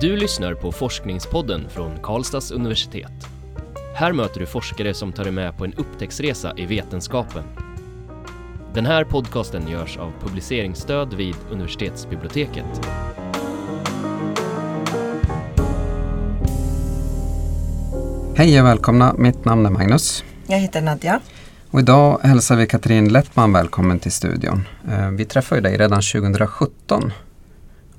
Du lyssnar på Forskningspodden från Karlstads universitet. Här möter du forskare som tar dig med på en upptäcktsresa i vetenskapen. Den här podcasten görs av publiceringsstöd vid universitetsbiblioteket. Hej och välkomna, mitt namn är Magnus. Jag heter Nadja. Och idag hälsar vi Katrin Lettman välkommen till studion. Eh, vi träffade dig redan 2017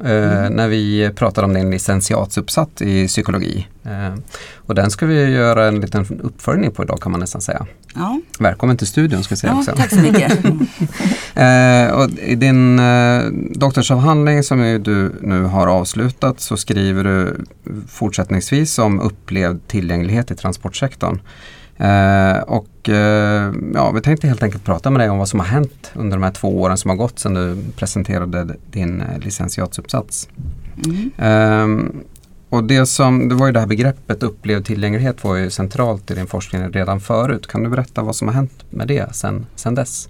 mm. när vi pratade om din licentiatsuppsats i psykologi. Eh, och den ska vi göra en liten uppföljning på idag kan man nästan säga. Ja. Välkommen till studion ska jag säga ja, också. Tack så mycket. och I din doktorsavhandling som du nu har avslutat så skriver du fortsättningsvis om upplevd tillgänglighet i transportsektorn. Eh, och eh, ja, vi tänkte helt enkelt prata med dig om vad som har hänt under de här två åren som har gått sedan du presenterade din eh, licentiatsuppsats. Mm. Ehm, och det, som, det var ju det här begreppet upplevd tillgänglighet var ju centralt i din forskning redan förut. Kan du berätta vad som har hänt med det sedan sen dess?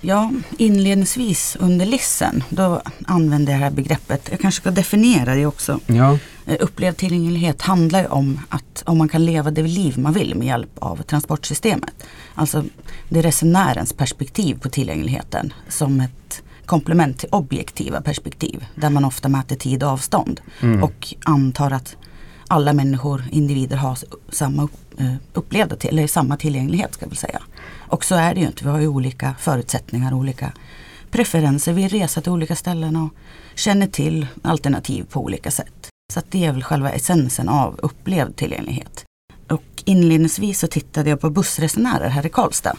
Ja, inledningsvis under LISSen då använde jag det här begreppet. Jag kanske ska definiera det också. Ja. Eh, upplevd tillgänglighet handlar ju om att om man kan leva det liv man vill med hjälp av transportsystemet. Alltså det är resenärens perspektiv på tillgängligheten som ett komplement till objektiva perspektiv där man ofta mäter tid och avstånd mm. och antar att alla människor, individer har samma eh, upplevda till, eller samma tillgänglighet ska vi säga. Och så är det ju inte. Vi har ju olika förutsättningar, olika preferenser. Vi reser till olika ställen och känner till alternativ på olika sätt. Så det är väl själva essensen av upplevd tillgänglighet. Och inledningsvis så tittade jag på bussresenärer här i Karlstad.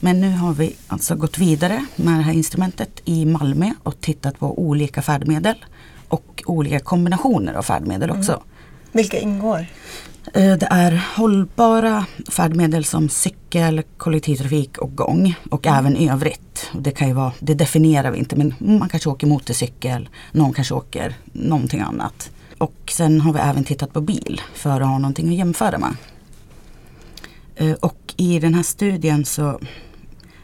Men nu har vi alltså gått vidare med det här instrumentet i Malmö och tittat på olika färdmedel och olika kombinationer av färdmedel också. Mm. Vilka ingår? Eh, det är hållbara färdmedel som cykel, kollektivtrafik och gång och mm. även övrigt. Det, kan ju vara, det definierar vi inte men man kanske åker motorcykel, någon kanske åker någonting annat. Och sen har vi även tittat på bil för att ha någonting att jämföra med. Eh, och i den här studien så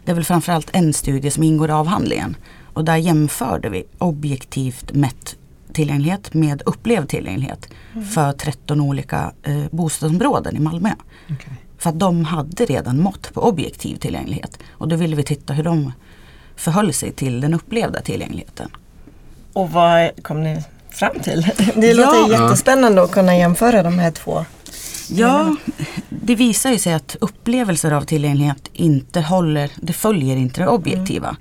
det är väl framförallt en studie som ingår i avhandlingen. Och där jämförde vi objektivt mätt tillgänglighet med upplevd tillgänglighet mm. för 13 olika eh, bostadsområden i Malmö. Okay. För att de hade redan mått på objektiv tillgänglighet. Och då ville vi titta hur de förhöll sig till den upplevda tillgängligheten. Och vad kom ni fram till? Det ja. låter jättespännande att kunna jämföra de här två. Ja, det visar ju sig att upplevelser av tillgänglighet inte håller, det följer inte det objektiva. Mm.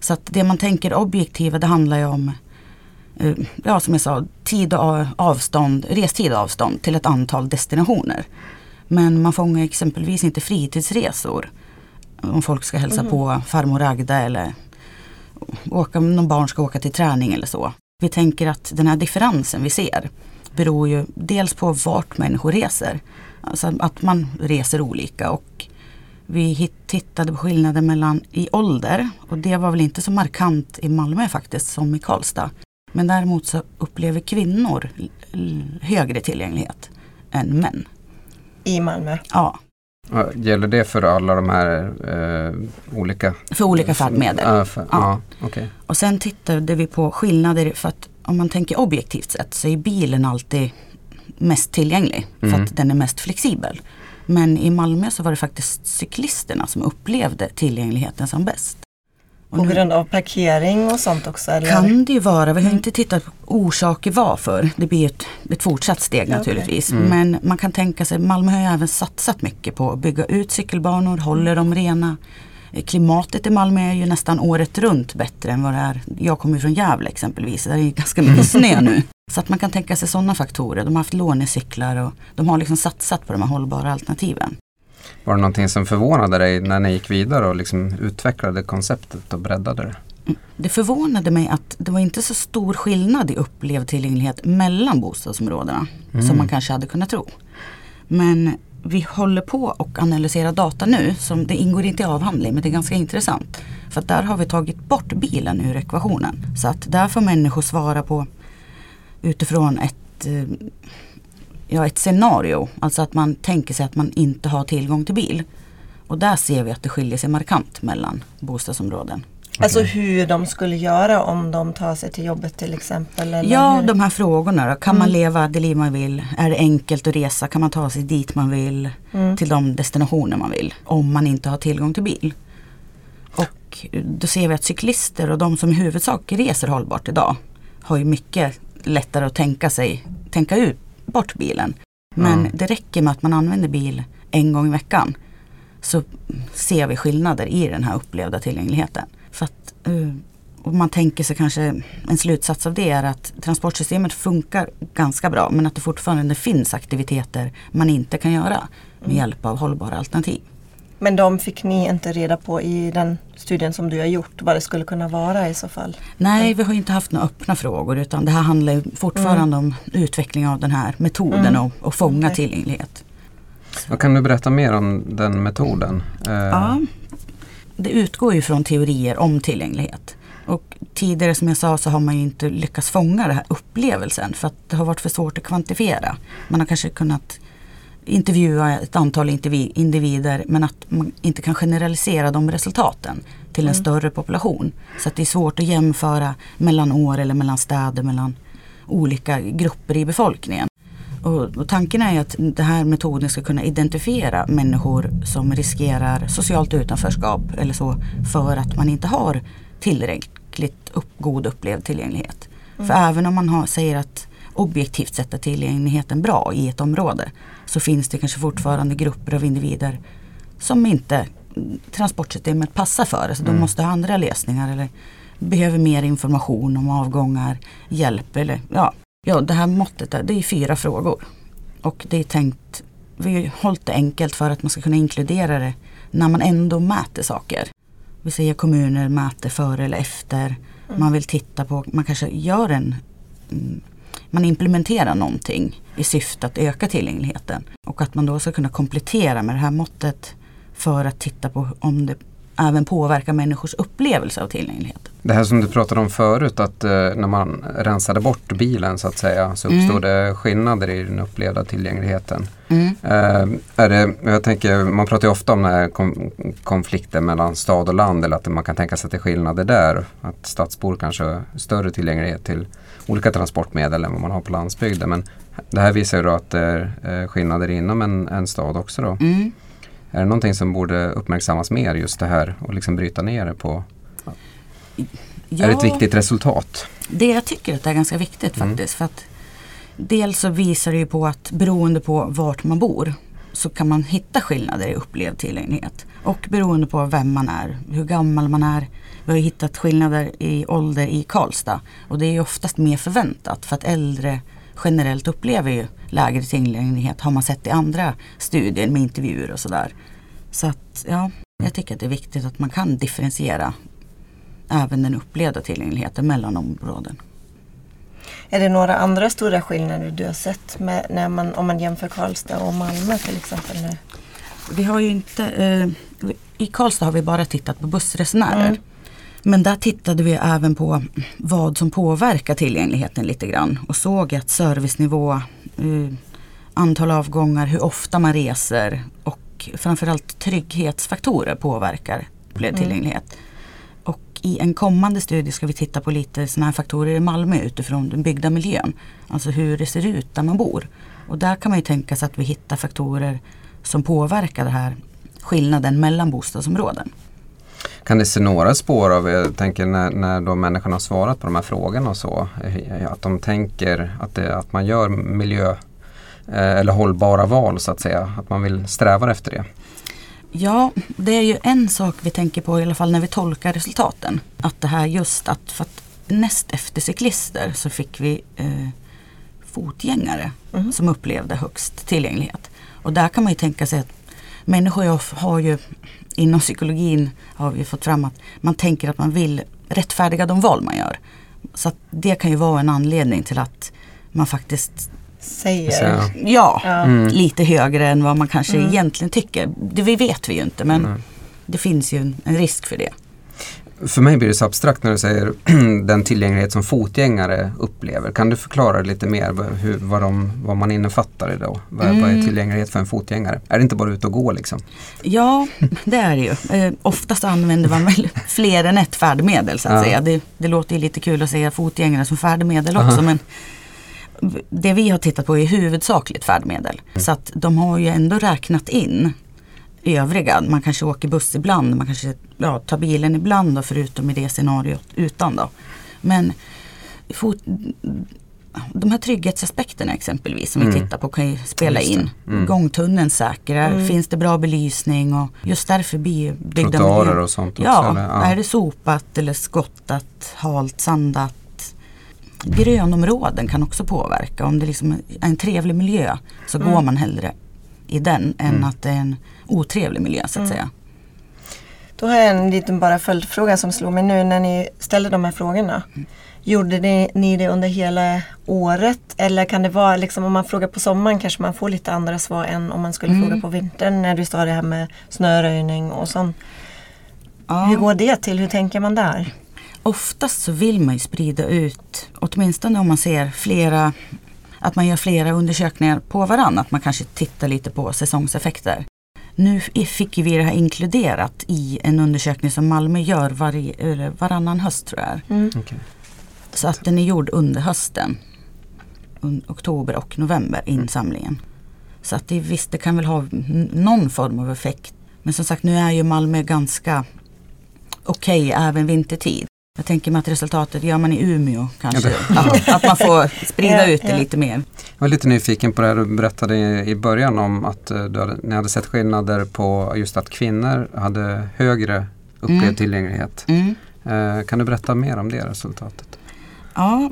Så att det man tänker objektiva det handlar ju om Eh, ja, som jag sa, tid och avstånd, restid och avstånd till ett antal destinationer. Men man fångar exempelvis inte fritidsresor. Om folk ska hälsa mm. på farmor Agda eller åka, om någon barn ska åka till träning eller så. Vi tänker att den här differensen vi ser beror ju dels på vart människor reser. Alltså att man reser olika och vi tittade på skillnader mellan i ålder och det var väl inte så markant i Malmö faktiskt som i Karlstad. Men däremot så upplever kvinnor högre tillgänglighet än män. I Malmö? Ja. Gäller det för alla de här eh, olika? För olika färdmedel. Äh, för, ja. ja okay. Och sen tittade vi på skillnader för att om man tänker objektivt sett så är bilen alltid mest tillgänglig för mm. att den är mest flexibel. Men i Malmö så var det faktiskt cyklisterna som upplevde tillgängligheten som bäst. På grund av parkering och sånt också? Eller? Kan det ju vara. Vi har mm. inte tittat på orsaker varför. Det blir ett, ett fortsatt steg ja, naturligtvis. Okay. Mm. Men man kan tänka sig, Malmö har ju även satsat mycket på att bygga ut cykelbanor, håller dem rena. Klimatet i Malmö är ju nästan året runt bättre än vad det är. Jag kommer från Gävle exempelvis, där är ganska mycket snö nu. Så att man kan tänka sig sådana faktorer. De har haft lånecyklar och de har liksom satsat på de här hållbara alternativen. Var det någonting som förvånade dig när ni gick vidare och liksom utvecklade konceptet och breddade det? Mm. Det förvånade mig att det var inte så stor skillnad i upplevd tillgänglighet mellan bostadsområdena mm. som man kanske hade kunnat tro. Men vi håller på och analyserar data nu. Som det ingår inte i avhandling men det är ganska intressant. För där har vi tagit bort bilen ur ekvationen. Så att där får människor svara på utifrån ett eh, ja, ett scenario. Alltså att man tänker sig att man inte har tillgång till bil. Och där ser vi att det skiljer sig markant mellan bostadsområden. Alltså hur de skulle göra om de tar sig till jobbet till exempel? Eller ja, hur? de här frågorna då. Kan mm. man leva det liv man vill? Är det enkelt att resa? Kan man ta sig dit man vill? Mm. Till de destinationer man vill? Om man inte har tillgång till bil. Och då ser vi att cyklister och de som i huvudsak reser hållbart idag har ju mycket lättare att tänka sig, tänka ut bort bilen. Men mm. det räcker med att man använder bil en gång i veckan så ser vi skillnader i den här upplevda tillgängligheten. För att, uh, och man tänker sig kanske en slutsats av det är att transportsystemet funkar ganska bra men att det fortfarande finns aktiviteter man inte kan göra med mm. hjälp av hållbara alternativ. Men de fick ni inte reda på i den studien som du har gjort vad det skulle kunna vara i så fall? Nej, vi har inte haft några öppna frågor utan det här handlar fortfarande mm. om utveckling av den här metoden mm. och, och fånga okay. tillgänglighet. Vad kan du berätta mer om den metoden? Ja, det utgår ju från teorier om tillgänglighet. Och tidigare som jag sa så har man ju inte lyckats fånga den här upplevelsen för att det har varit för svårt att kvantifiera. Man har kanske kunnat intervjua ett antal individer men att man inte kan generalisera de resultaten till en mm. större population. Så att det är svårt att jämföra mellan år eller mellan städer, mellan olika grupper i befolkningen. Och, och tanken är att den här metoden ska kunna identifiera människor som riskerar socialt utanförskap eller så för att man inte har tillräckligt upp, god upplevd tillgänglighet. Mm. För även om man har, säger att objektivt sett är tillgängligheten bra i ett område så finns det kanske fortfarande grupper av individer som inte transportsystemet passar för. Så mm. de måste ha andra lösningar eller behöver mer information om avgångar, hjälp eller ja. Ja, det här måttet det är fyra frågor. Och det är tänkt, vi har hållit det enkelt för att man ska kunna inkludera det när man ändå mäter saker. Vi säger kommuner mäter före eller efter. Mm. Man vill titta på, man kanske gör en mm, man implementerar någonting i syfte att öka tillgängligheten. Och att man då ska kunna komplettera med det här måttet för att titta på om det även påverkar människors upplevelse av tillgänglighet. Det här som du pratade om förut att eh, när man rensade bort bilen så att säga så uppstod mm. det skillnader i den upplevda tillgängligheten. Mm. Eh, är det, jag tänker, man pratar ju ofta om den kom, konflikten mellan stad och land eller att man kan tänka sig att det är skillnader där. Att stadsbor kanske har större tillgänglighet till olika transportmedel än vad man har på landsbygden. Men det här visar ju då att det är eh, skillnader inom en, en stad också. Då. Mm. Är det någonting som borde uppmärksammas mer just det här och liksom bryta ner det på? Ja, är det ett viktigt resultat? Det jag tycker att det är ganska viktigt mm. faktiskt. För att dels så visar det ju på att beroende på vart man bor så kan man hitta skillnader i upplevd tillgänglighet. Och beroende på vem man är, hur gammal man är. Vi har hittat skillnader i ålder i Karlstad. Och det är oftast mer förväntat för att äldre generellt upplever ju lägre tillgänglighet har man sett i andra studier med intervjuer och sådär. Så att ja, jag tycker att det är viktigt att man kan differentiera även den upplevda tillgängligheten mellan områden. Är det några andra stora skillnader du har sett med, när man, om man jämför Karlstad och Malmö till exempel? Nu? Vi har ju inte, eh, I Karlstad har vi bara tittat på bussresenärer. Mm. Men där tittade vi även på vad som påverkar tillgängligheten lite grann och såg att servicenivå, eh, antal avgångar, hur ofta man reser och framförallt trygghetsfaktorer påverkar mm. tillgänglighet. Och i en kommande studie ska vi titta på lite sådana här faktorer i Malmö utifrån den byggda miljön. Alltså hur det ser ut där man bor. Och där kan man ju tänka sig att vi hittar faktorer som påverkar den här skillnaden mellan bostadsområden. Kan det se några spår av, jag tänker när, när då människorna har svarat på de här frågorna och så, eh, att de tänker att, det, att man gör miljö eh, eller hållbara val så att säga, att man vill sträva efter det? Ja, det är ju en sak vi tänker på i alla fall när vi tolkar resultaten. Att det här just att, för att näst efter cyklister så fick vi eh, fotgängare mm. som upplevde högst tillgänglighet. Och där kan man ju tänka sig att människor har ju inom psykologin har vi fått fram att man tänker att man vill rättfärdiga de val man gör. Så det kan ju vara en anledning till att man faktiskt säger. Ja, mm. lite högre än vad man kanske mm. egentligen tycker. Det vet vi ju inte men mm. det finns ju en, en risk för det. För mig blir det så abstrakt när du säger den tillgänglighet som fotgängare upplever. Kan du förklara lite mer hur, vad, de, vad man innefattar i då? Vad, mm. vad, är mm. tillgänglighet för en fotgängare? Är det inte bara ut och gå liksom? Ja, det är det ju. Eh, oftast använder man väl fler än ett färdmedel så att ja. säga. Det, det, låter ju lite kul att säga fotgängare som färdmedel också Aha. men det vi har tittat på är huvudsakligt färdmedel. Mm. Så att de har ju ändå räknat in övriga. Man kanske åker buss ibland, man kanske ja, tar bilen ibland då, förutom i det scenariot utan då. Men fot, de här trygghetsaspekterna exempelvis som mm. vi tittar på kan ju spela in. Mm. Gångtunneln säkra, mm. finns det bra belysning och just därför blir byggda Trottoarer och sånt också? Ja, ja, är det sopat eller skottat, halt, sandat? Grönområden kan också påverka. Om det liksom är en trevlig miljö så går mm. man hellre i den än mm. att det är en otrevlig miljö så att mm. säga. Då har jag en liten bara följdfråga som slog mig nu när ni ställde de här frågorna. Mm. Gjorde ni, ni det under hela året eller kan det vara liksom om man frågar på sommaren kanske man får lite andra svar än om man skulle mm. fråga på vintern när du sa det här med snöröjning och sånt. Ja. Hur går det till? Hur tänker man där? Oftast så vill man ju sprida ut, åtminstone om man ser flera att man gör flera undersökningar på varandra. Att man kanske tittar lite på säsongseffekter. Nu fick vi det här inkluderat i en undersökning som Malmö gör varje, varannan höst tror jag. Mm. Okay. Så att den är gjord under hösten. Oktober och november insamlingen. Så att det, visst det kan väl ha någon form av effekt. Men som sagt nu är ju Malmö ganska okej okay, även vintertid. Jag tänker mig att resultatet gör man i Umeå kanske. Att, att man får sprida ut det lite mer. Jag var lite nyfiken på det här du berättade i början om att eh, du hade, ni hade sett skillnader på just att kvinnor hade högre upplevd mm. tillgänglighet. Mm. Eh, kan du berätta mer om det resultatet? Ja,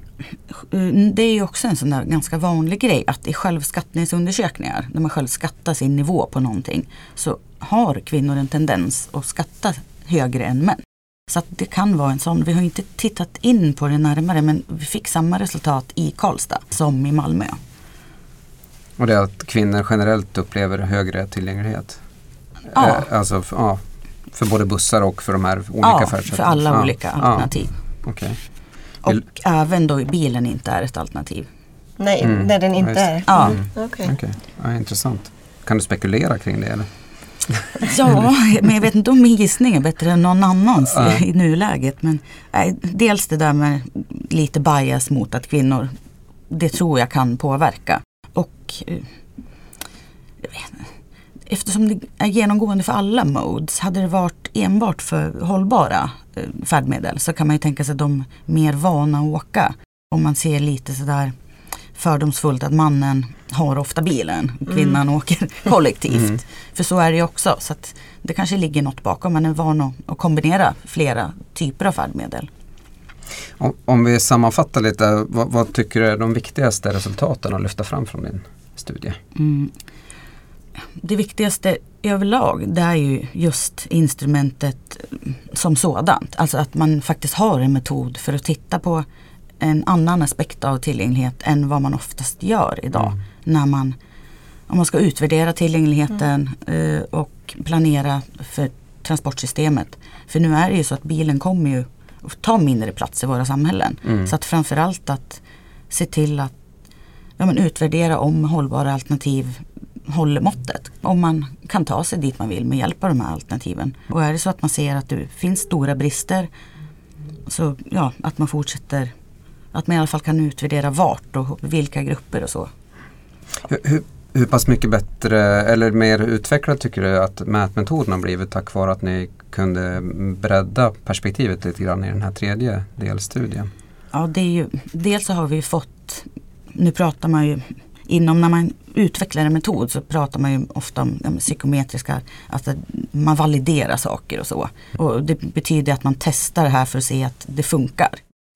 eh, det är ju också en sån där ganska vanlig grej att i självskattningsundersökningar, när man själv skattar sin nivå på någonting, så har kvinnor en tendens att skatta högre än män. Så det kan vara en sån. Vi har inte tittat in på det närmare men vi fick samma resultat i Karlstad som i Malmö. Och det är att kvinnor generellt upplever högre tillgänglighet? Ja. Eh, alltså ja, för både bussar och för de här olika ja, färdsätten? för alla ja. olika alternativ. Ja. Okay. Och Vill... även då bilen inte är ett alternativ. Nej, mm. när den inte är? Ja. Mm. Okay. Okay. Ja, intressant. Kan du spekulera kring det? Eller? Ja, men jag vet inte om min gissning är bättre än någon annans ja. i, nuläget. Men nej, dels det där med lite bias mot att kvinnor, det tror jag kan påverka. Och eh, eftersom det är genomgående för alla modes, hade det varit enbart för hållbara eh, färdmedel så kan man ju tänka sig att de mer vana att åka. Om man ser lite sådär fördomsfullt att mannen har ofta bilen, kvinnan mm. åker kollektivt. Mm. För så är det ju också. Så det kanske ligger något bakom. Man är van att kombinera flera typer av färdmedel. Om, om vi sammanfattar lite, vad, vad, tycker du är de viktigaste resultaten att lyfta fram från din studie? Mm. Det viktigaste överlag det är ju just instrumentet som sådant. Alltså att man faktiskt har en metod för att titta på en annan aspekt av tillgänglighet än vad man oftast gör idag. Mm. När man, om man ska utvärdera tillgängligheten mm. och planera för transportsystemet. För nu är det ju så att bilen kommer ju att ta mindre plats i våra samhällen. Mm. Så att framförallt att se till att ja, men utvärdera om hållbara alternativ håller måttet. Om man kan ta sig dit man vill med hjälp av de här alternativen. Och är det så att man ser att det finns stora brister så ja, att man fortsätter att man i alla fall kan utvärdera vart och vilka grupper och så. Hur, hur, hur pass mycket bättre eller mer utvecklad tycker du att mätmetoden har blivit tack vare att ni kunde bredda perspektivet lite grann i den här tredje delstudien? Ja, det är ju, dels så har vi fått, nu pratar man ju inom när man utvecklar en metod så pratar man ju ofta om ja, psykometriska, alltså man validerar saker och så. Och det betyder att man testar det här för att se att det funkar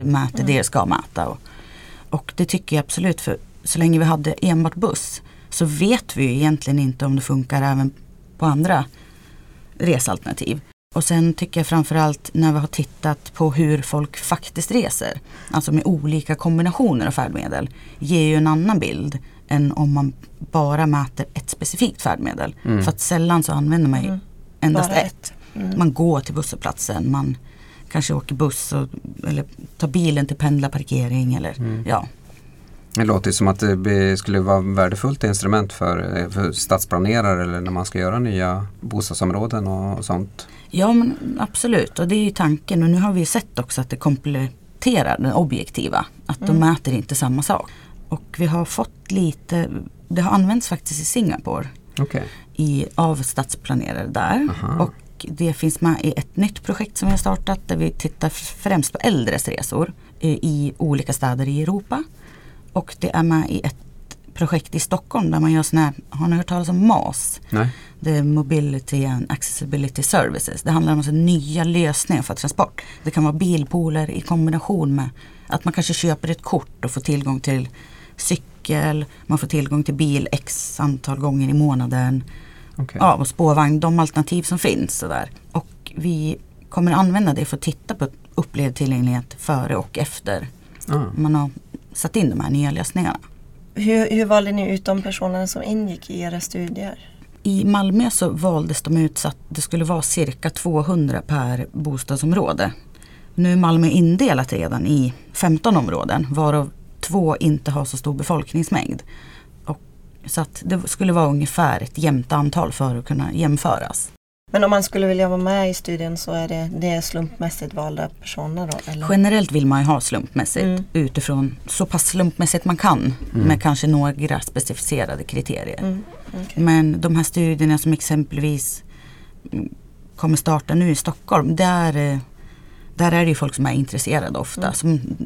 mäter mm. det det ska mäta. Och, och det tycker jag absolut, för så länge vi hade enbart buss så vet vi ju egentligen inte om det funkar även på andra resalternativ. Och sen tycker jag framförallt när vi har tittat på hur folk faktiskt reser, alltså med olika kombinationer av färdmedel, ger ju en annan bild än om man bara mäter ett specifikt färdmedel. Mm. För att sällan så använder man ju mm. endast ett. ett. Mm. Man går till busshållplatsen, man kanske åker buss och, eller tar bilen till pendlarparkering eller mm. ja. Det låter som att det skulle vara värdefullt instrument för, eh, för stadsplanerare eller när man ska göra nya bostadsområden och, sånt. Ja men absolut och det är ju tanken och nu har vi sett också att det kompletterar det objektiva. Att mm. de mäter inte samma sak. Och vi har fått lite, det har använts faktiskt i Singapore okay. i, av stadsplanerare där. Aha. Och det finns med i ett nytt projekt som vi har startat där vi tittar främst på äldres resor i olika städer i Europa. Och det är med i ett projekt i Stockholm där man gör sådana här, har ni hört talas om MAS? Nej. Det är Mobility and Accessibility Services. Det handlar om alltså nya lösningar för transport. Det kan vara bilpooler i kombination med att man kanske köper ett kort och får tillgång till cykel, man får tillgång till bil x antal gånger i månaden. Okay. Ja, och spårvagn, de alternativ som finns. Sådär. Och vi kommer använda det för att titta på upplevd tillgänglighet före och efter ah. man har satt in de här nya lösningarna. Hur, hur valde ni ut de personerna som ingick i era studier? I Malmö så valdes de ut så att det skulle vara cirka 200 per bostadsområde. Nu är Malmö indelat redan i 15 områden varav två inte har så stor befolkningsmängd. Så att det skulle vara ungefär ett jämnt antal för att kunna jämföras. Men om man skulle vilja vara med i studien så är det, det är slumpmässigt valda personer då? Eller? Generellt vill man ju ha slumpmässigt mm. utifrån så pass slumpmässigt man kan mm. med kanske några specificerade kriterier. Mm. Okay. Men de här studierna som exempelvis kommer starta nu i Stockholm där, eh, där är det ju folk som är intresserade ofta. Mm. Som,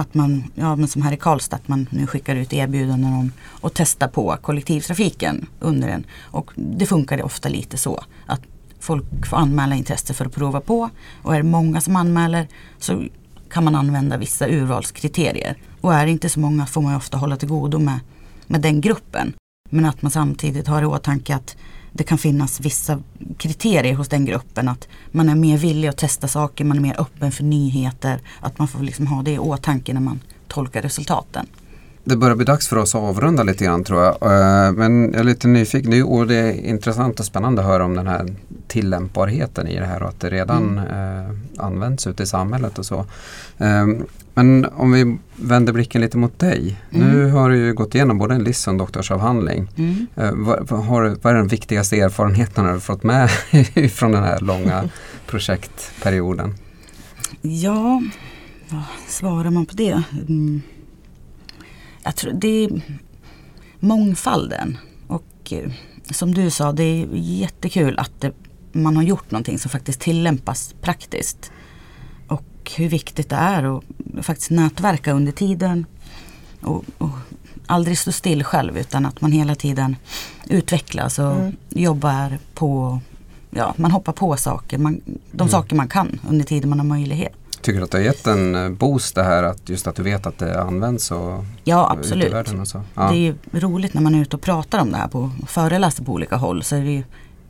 att man, ja, men som här i Karlstad, att man nu skickar ut erbjudanden om att testa på kollektivtrafiken under en. Och det funkar ofta lite så att folk får anmäla intresse för att prova på. Och är det många som anmäler så kan man använda vissa urvalskriterier. Och är det inte så många får man ofta hålla till godo med, med den gruppen. Men att man samtidigt har i åtanke att det kan finnas vissa kriterier hos den gruppen. Att man är mer villig att testa saker, man är mer öppen för nyheter. Att man får liksom ha det i åtanke när man tolkar resultaten. Det börjar bli dags för oss att avrunda lite grann tror jag. Eh, men jag är lite nyfiken och det är intressant och spännande att höra om den här tillämpbarheten i det här och att det redan mm. eh, används ute i samhället och så. Um, men om vi vänder blicken lite mot dig. Mm. Nu har du ju gått igenom både en LIS och en doktorsavhandling. Mm. Vad, har, är den viktigaste erfarenheten du fått med från den här långa projektperioden? Ja, vad svarar man på det? Jag tror det är mångfalden. Och eh, som du sa, det är jättekul att det, man har gjort någonting som faktiskt tillämpas praktiskt hur viktigt det är att faktiskt nätverka under tiden. Och, och aldrig stå still själv utan att man hela tiden utvecklas och mm. jobbar på, ja man hoppar på saker, man, de mm. saker man kan under tiden man har möjlighet. Tycker du att det har gett en eh, boost det här att just att du vet att det används och Ja absolut. Och så? Ja. Det är roligt när man är ute och pratar om det här på föreläser på olika håll så är det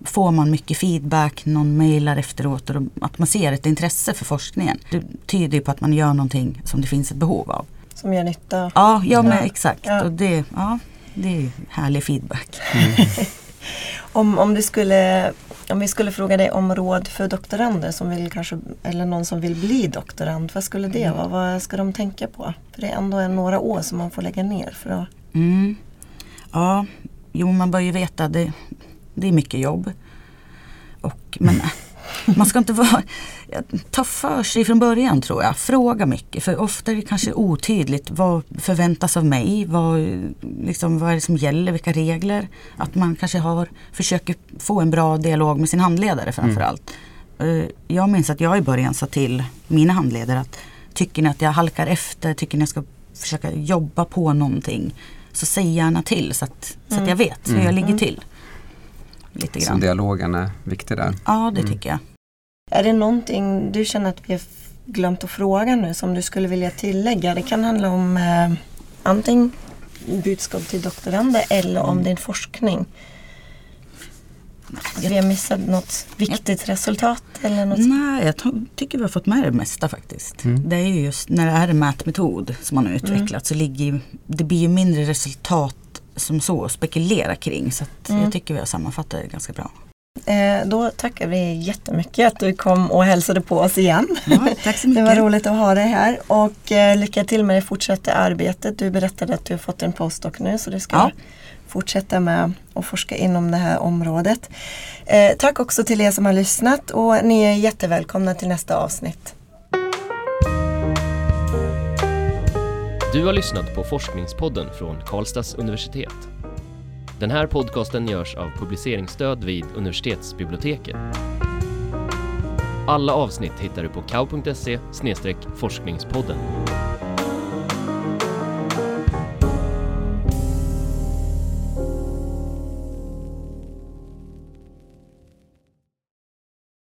får man mycket feedback, någon mejlar efteråt och att man ser ett intresse för forskningen. Det tyder ju på att man gör någonting som det finns ett behov av. Som gör nytta. Ja, ja men exakt. Ja. Och det, ja, det är härlig feedback. Mm. om, om, du skulle, om vi skulle fråga dig om råd för doktorander som vill kanske, eller någon som vill bli doktorand, vad skulle det mm. vara? Vad ska de tänka på? För det är ändå några år som man får lägga ner för att... Mm. Ja, jo man bör ju veta det det är mycket jobb. Och, men man ska inte vara, ta för sig från början tror jag. Fråga mycket för ofta är det kanske otydligt vad förväntas av mig. Vad, liksom, vad är det som gäller, vilka regler. Att man kanske har, försöker få en bra dialog med sin handledare framförallt. Mm. Jag minns att jag i början sa till mina handledare att tycker ni att jag halkar efter, tycker ni att jag ska försöka jobba på någonting. Så säg gärna till så att, så att jag mm. vet hur jag mm. ligger till. Lite grann. Så dialogen är viktig där? Ja, det mm. tycker jag. Är det någonting du känner att vi har glömt att fråga nu som du skulle vilja tillägga? Det kan handla om eh, antingen budskap till doktorander eller om mm. din forskning. Att vi har missat något viktigt resultat? Eller något? Nej, jag tycker vi har fått med det mesta faktiskt. Mm. Det är ju just när det är en mätmetod som man har utvecklat mm. så ligger det blir ju mindre resultat som så spekulera kring. Så mm. jag tycker vi har sammanfattat det ganska bra. Eh, då tackar vi jättemycket att du kom och hälsade på oss igen. Ja, tack så mycket. Det var roligt att ha dig här och eh, lycka till med det fortsatta arbetet. Du berättade att du har fått en postdoc nu så du ska ja. fortsätta med att forska inom det här området. Eh, tack också till er som har lyssnat och ni är jättevälkomna till nästa avsnitt. Du har lyssnat på Forskningspodden från Karlstads universitet. Den här podcasten görs av publiceringsstöd vid universitetsbiblioteket. Alla avsnitt hittar du på kau.se forskningspodden.